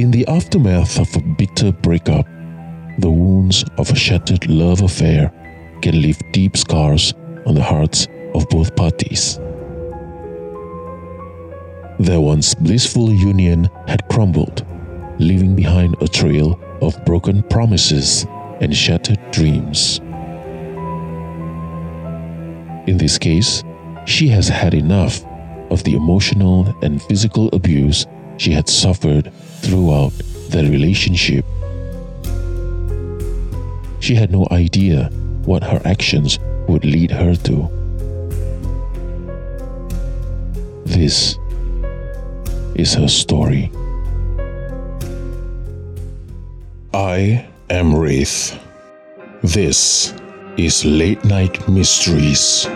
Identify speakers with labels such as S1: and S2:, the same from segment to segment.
S1: In the aftermath of a bitter breakup, the wounds of a shattered love affair can leave deep scars on the hearts of both parties. Their once blissful union had crumbled, leaving behind a trail of broken promises and shattered dreams. In this case, she has had enough of the emotional and physical abuse she had suffered throughout the relationship. She had no idea what her actions would lead her to. This is her story. I am Wraith. This is Late Night Mysteries.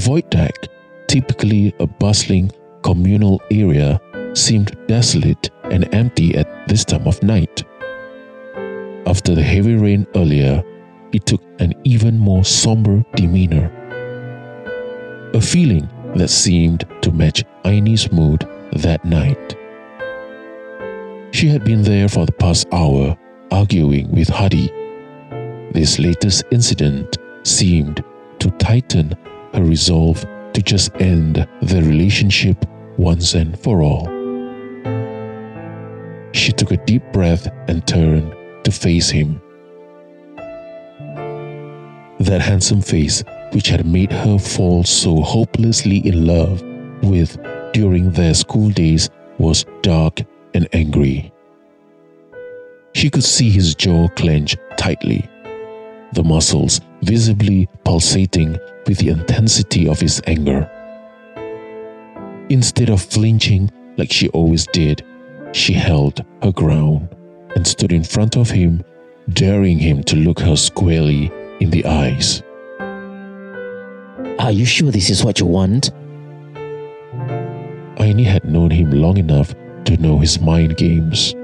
S1: Void deck, typically a bustling communal area, seemed desolate and empty at this time of night. After the heavy rain earlier, it took an even more somber demeanor. A feeling that seemed to match Aini's mood that night. She had been there for the past hour, arguing with Hadi. This latest incident seemed to tighten her resolve to just end the relationship once and for all. She took a deep breath and turned to face him. That handsome face, which had made her fall so hopelessly in love with during their school days, was dark and angry. She could see his jaw clench tightly, the muscles visibly pulsating with the intensity of his anger. Instead of flinching like she always did, she held her ground and stood in front of him, daring him to look her squarely in the eyes.
S2: Are you sure this is what you want?
S1: Aini had known him long enough to know his mind games.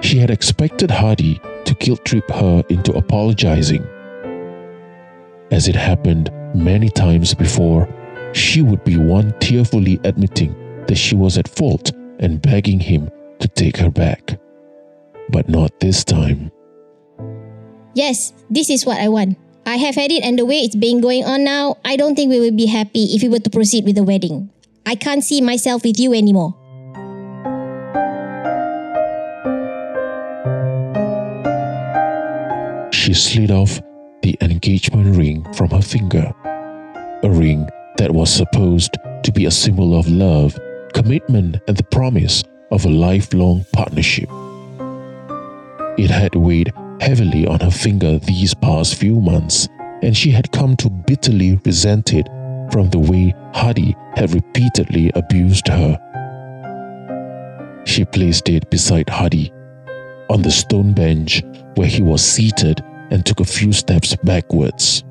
S1: She had expected Hadi to guilt trip her into apologizing. As it happened many times before, she would be one tearfully admitting that she was at fault and begging him to take her back. But not this time.
S3: Yes, this is what I want. I have had it, and the way it's been going on now, I don't think we will be happy if we were to proceed with the wedding. I can't see myself with you anymore.
S1: She slid off the engagement ring from her finger. A ring that was supposed to be a symbol of love, commitment, and the promise of a lifelong partnership. It had weighed heavily on her finger these past few months, and she had come to bitterly resent it from the way Hadi had repeatedly abused her. She placed it beside Hadi on the stone bench where he was seated and took a few steps backwards.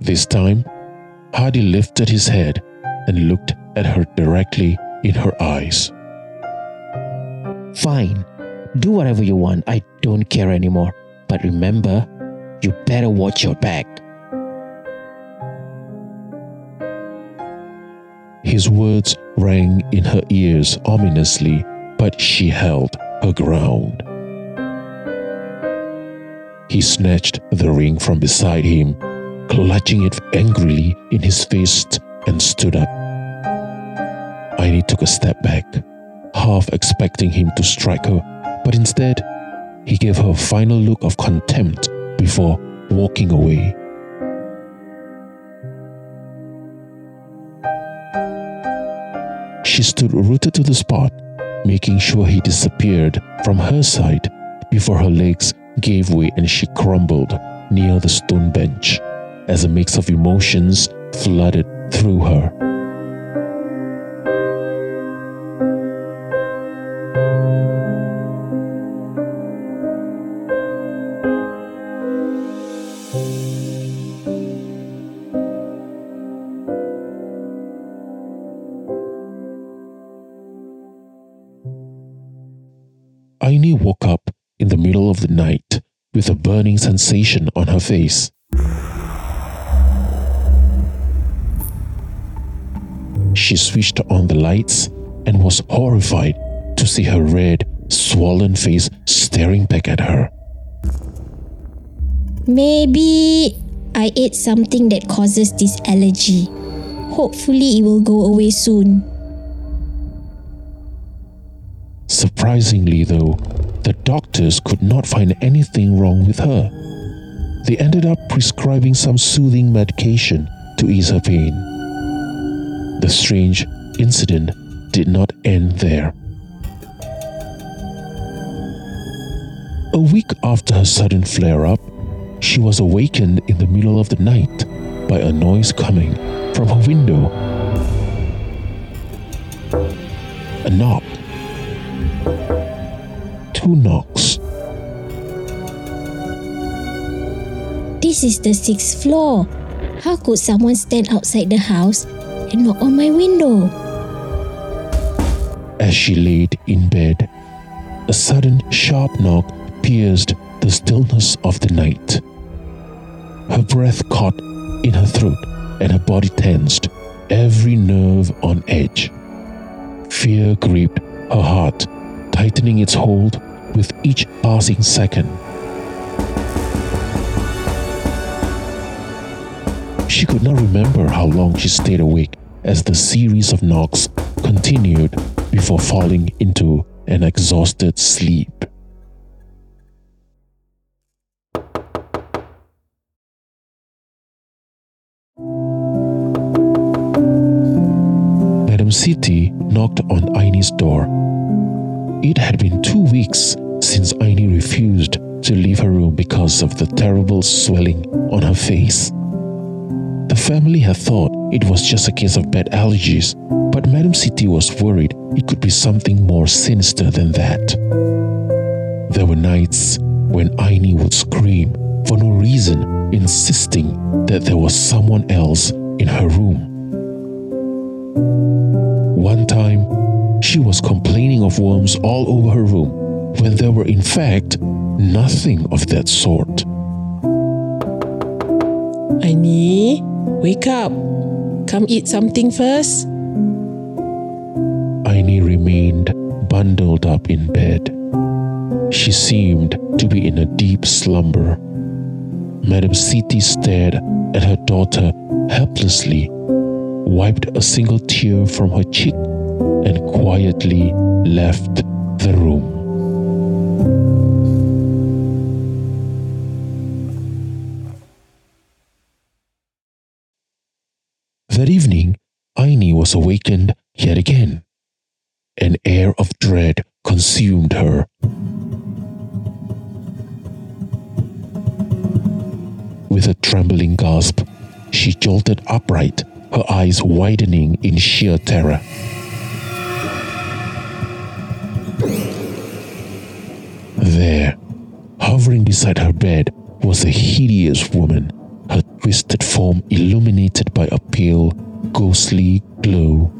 S1: This time, Hadi lifted his head and looked at her directly in her eyes.
S2: Fine. Do whatever you want. I don't care anymore. But remember, you better watch your back.
S1: His words rang in her ears ominously, but she held her ground. He snatched the ring from beside him, clutching it angrily in his fist, and stood up. Aini took a step back, half expecting him to strike her, but instead, he gave her a final look of contempt before walking away. She stood rooted to the spot, making sure he disappeared from her sight before her legs gave way and she crumbled near the stone bench as a mix of emotions flooded through her. Burning sensation on her face. She switched on the lights and was horrified to see her red, swollen face staring back at her.
S3: Maybe I ate something that causes this allergy. Hopefully, it will go away soon.
S1: Surprisingly, though, the doctors could not find anything wrong with her. They ended up prescribing some soothing medication to ease her pain. The strange incident did not end there. A week after her sudden flare up, she was awakened in the middle of the night by a noise coming from her window. A knock. Two knocks.
S3: This is the sixth floor. How could someone stand outside the house and knock on my window?
S1: As she laid in bed, a sudden sharp knock pierced the stillness of the night. Her breath caught in her throat and her body tensed, every nerve on edge. Fear gripped her heart, tightening its hold with each passing second. She could not remember how long she stayed awake as the series of knocks continued before falling into an exhausted sleep. Madam Siti knocked on Aini's door. It had been two weeks since Aini refused to leave her room because of the terrible swelling on her face. The family had thought it was just a case of bad allergies, but Madam Siti was worried it could be something more sinister than that. There were nights when Aini would scream for no reason, insisting that there was someone else in her room. One time, she was complaining of worms all over her room when there were, in fact, nothing of that sort.
S4: Aini, wake up. Come eat something first.
S1: Aini remained bundled up in bed. She seemed to be in a deep slumber. Madam Siti stared at her daughter helplessly, wiped a single tear from her cheek, and quietly left the room. That evening, Aini was awakened yet again. An air of dread consumed her. With a trembling gasp, she jolted upright, her eyes widening in sheer terror. Beside her bed, was a hideous woman, her twisted form illuminated by a pale, ghostly glow.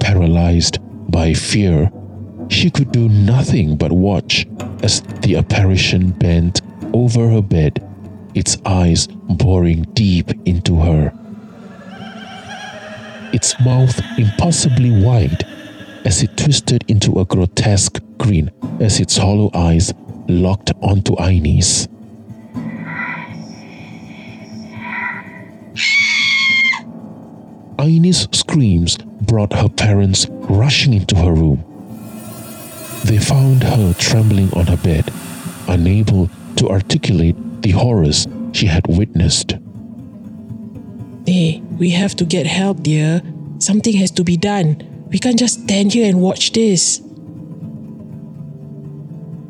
S1: Paralyzed by fear, she could do nothing but watch as the apparition bent over her bed, its eyes boring deep into her. Its mouth impossibly wide, as it twisted into a grotesque grin as its hollow eyes locked onto Aini's. Aini's screams brought her parents rushing into her room. They found her trembling on her bed, unable to articulate the horrors she had witnessed.
S4: Hey, we have to get help, dear. Something has to be done. We can't just stand here and watch this.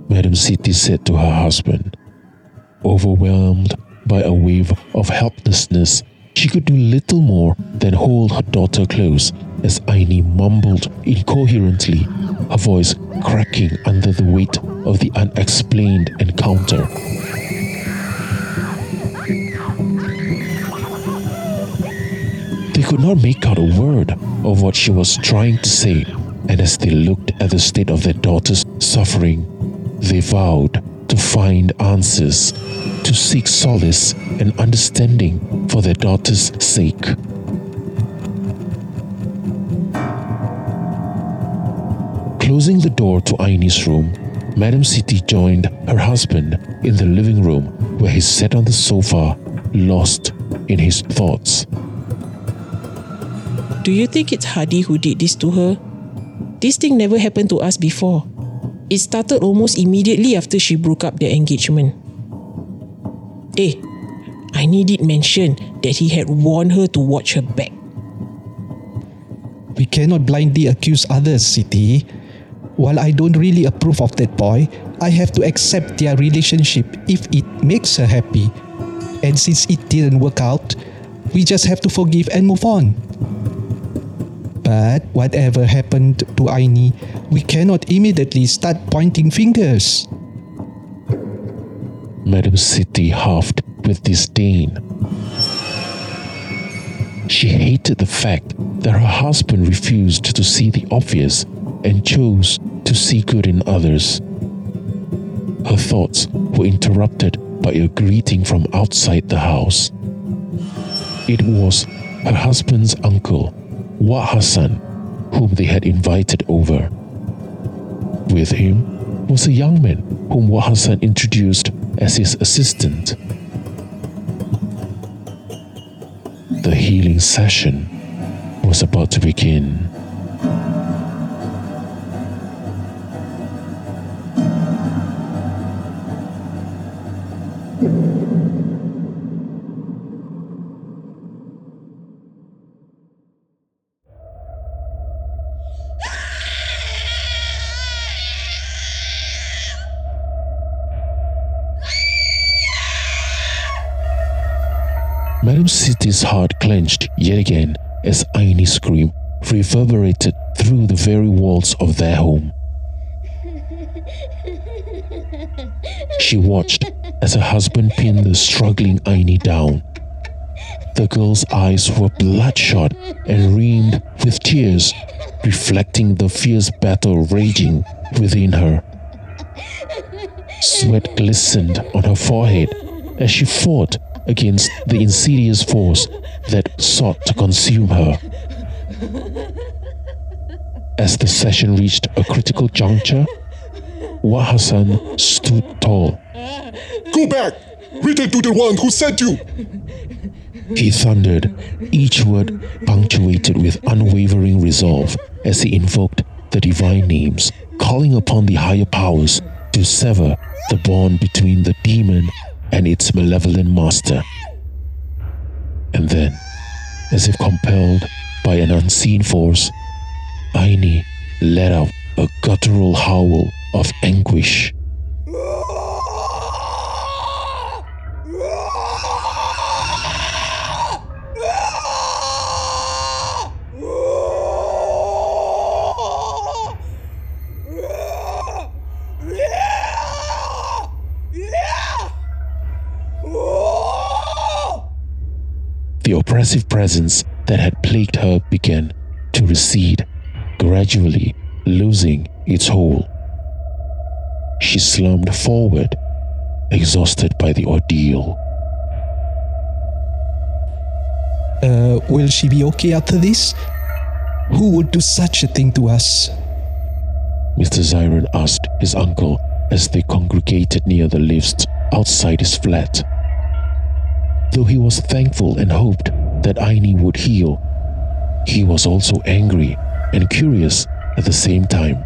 S1: Madam Siti said to her husband. Overwhelmed by a wave of helplessness, she could do little more than hold her daughter close as Aini mumbled incoherently, her voice cracking under the weight of the unexplained encounter. They could not make out a word of what she was trying to say, and as they looked at the state of their daughter's suffering, they vowed to find answers, to seek solace and understanding for their daughter's sake. Closing the door to Aini's room, Madam Siti joined her husband in the living room where he sat on the sofa, lost in his thoughts.
S4: Do you think it's Hadi who did this to her? This thing never happened to us before. It started almost immediately after she broke up their engagement. Eh, I need needed mention that he had warned her to watch her back.
S5: We cannot blindly accuse others, Siti. While I don't really approve of that boy, I have to accept their relationship if it makes her happy. And since it didn't work out, we just have to forgive and move on. But whatever happened to Aini, we cannot immediately start pointing fingers.
S1: Madam Siti huffed with disdain. She hated the fact that her husband refused to see the obvious and chose to see good in others. Her thoughts were interrupted by a greeting from outside the house. It was her husband's uncle, Wah Hassan, whom they had invited over. With him was a young man whom Wah Hassan introduced as his assistant. The healing session was about to begin. Madam Siti's heart clenched yet again as Aini's scream reverberated through the very walls of their home. She watched as her husband pinned the struggling Aini down. The girl's eyes were bloodshot and rimmed with tears, reflecting the fierce battle raging within her. Sweat glistened on her forehead as she fought against the insidious force that sought to consume her. As the session reached a critical juncture, Wah Hassan stood tall.
S6: Go back! Return to the one who sent you!
S1: He thundered, each word punctuated with unwavering resolve as he invoked the divine names, calling upon the higher powers to sever the bond between the demon and its malevolent master. And then, as if compelled by an unseen force, Aini let out a guttural howl of anguish. Oppressive presence that had plagued her began to recede, gradually losing its hold. She slumped forward, exhausted by the ordeal.
S5: Uh, will she be okay after this? Who would do such a thing to us?
S1: Mr. Zyron asked his uncle as they congregated near the lifts outside his flat. Though he was thankful and hoped that Aini would heal, he was also angry and curious at the same time.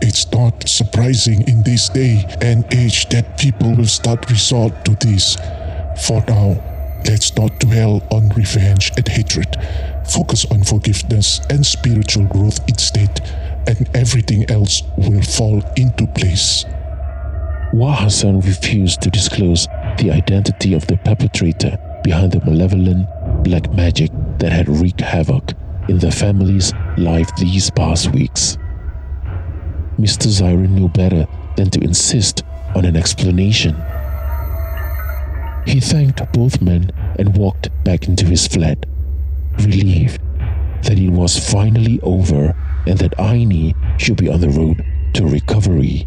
S6: It's not surprising in this day and age that people will start resort to this. For now, let's not dwell on revenge and hatred. Focus on forgiveness and spiritual growth instead, and everything else will fall into place.
S1: Wah Hassan refused to disclose the identity of the perpetrator behind the malevolent black magic that had wreaked havoc in the family's life these past weeks. Mr. Zyron knew better than to insist on an explanation. He thanked both men and walked back into his flat, relieved that it was finally over and that Aini should be on the road to recovery.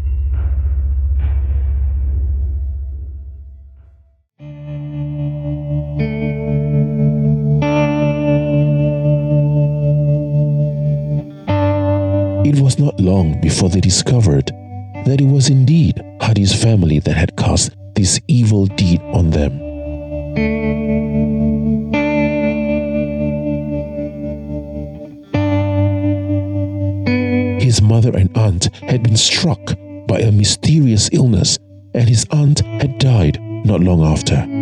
S1: It was not long before they discovered that it was indeed Hadi's family that had cast this evil deed on them. His mother and aunt had been struck by a mysterious illness, and his aunt had died not long after.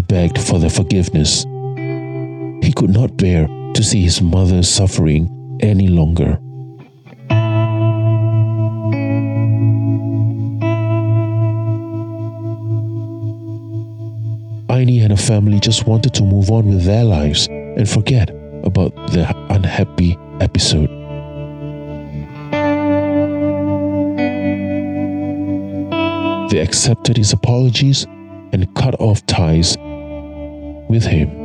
S1: Begged for their forgiveness. He could not bear to see his mother suffering any longer. Aini and her family just wanted to move on with their lives and forget about the unhappy episode. They accepted his apologies and cut off ties with him.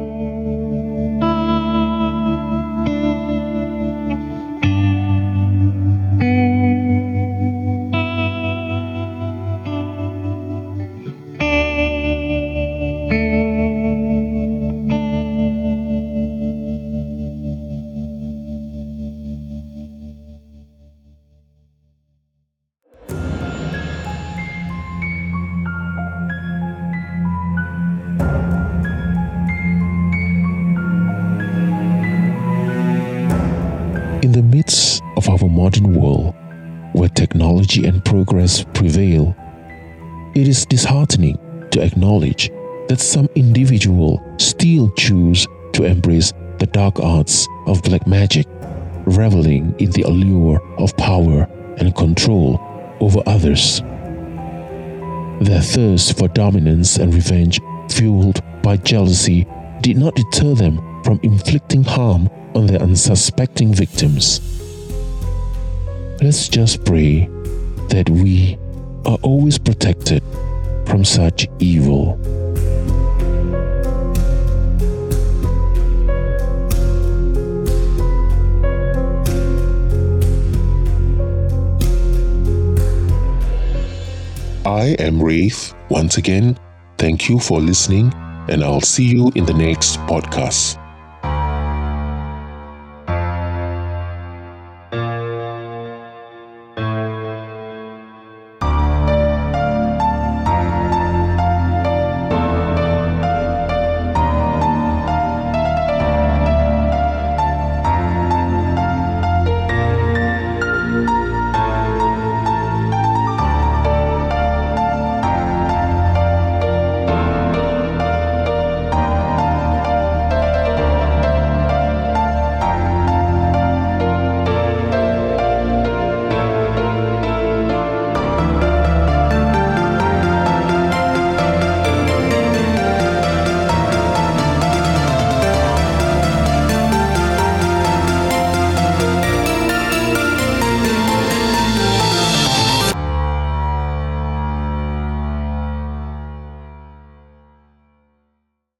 S1: Progress prevail, it is disheartening to acknowledge that some individuals still choose to embrace the dark arts of black magic, reveling in the allure of power and control over others. Their thirst for dominance and revenge, fueled by jealousy, did not deter them from inflicting harm on their unsuspecting victims. Let's just pray that we are always protected from such evil.
S6: I am Wraith. Once again, thank you for listening, and I'll see you in the next podcast.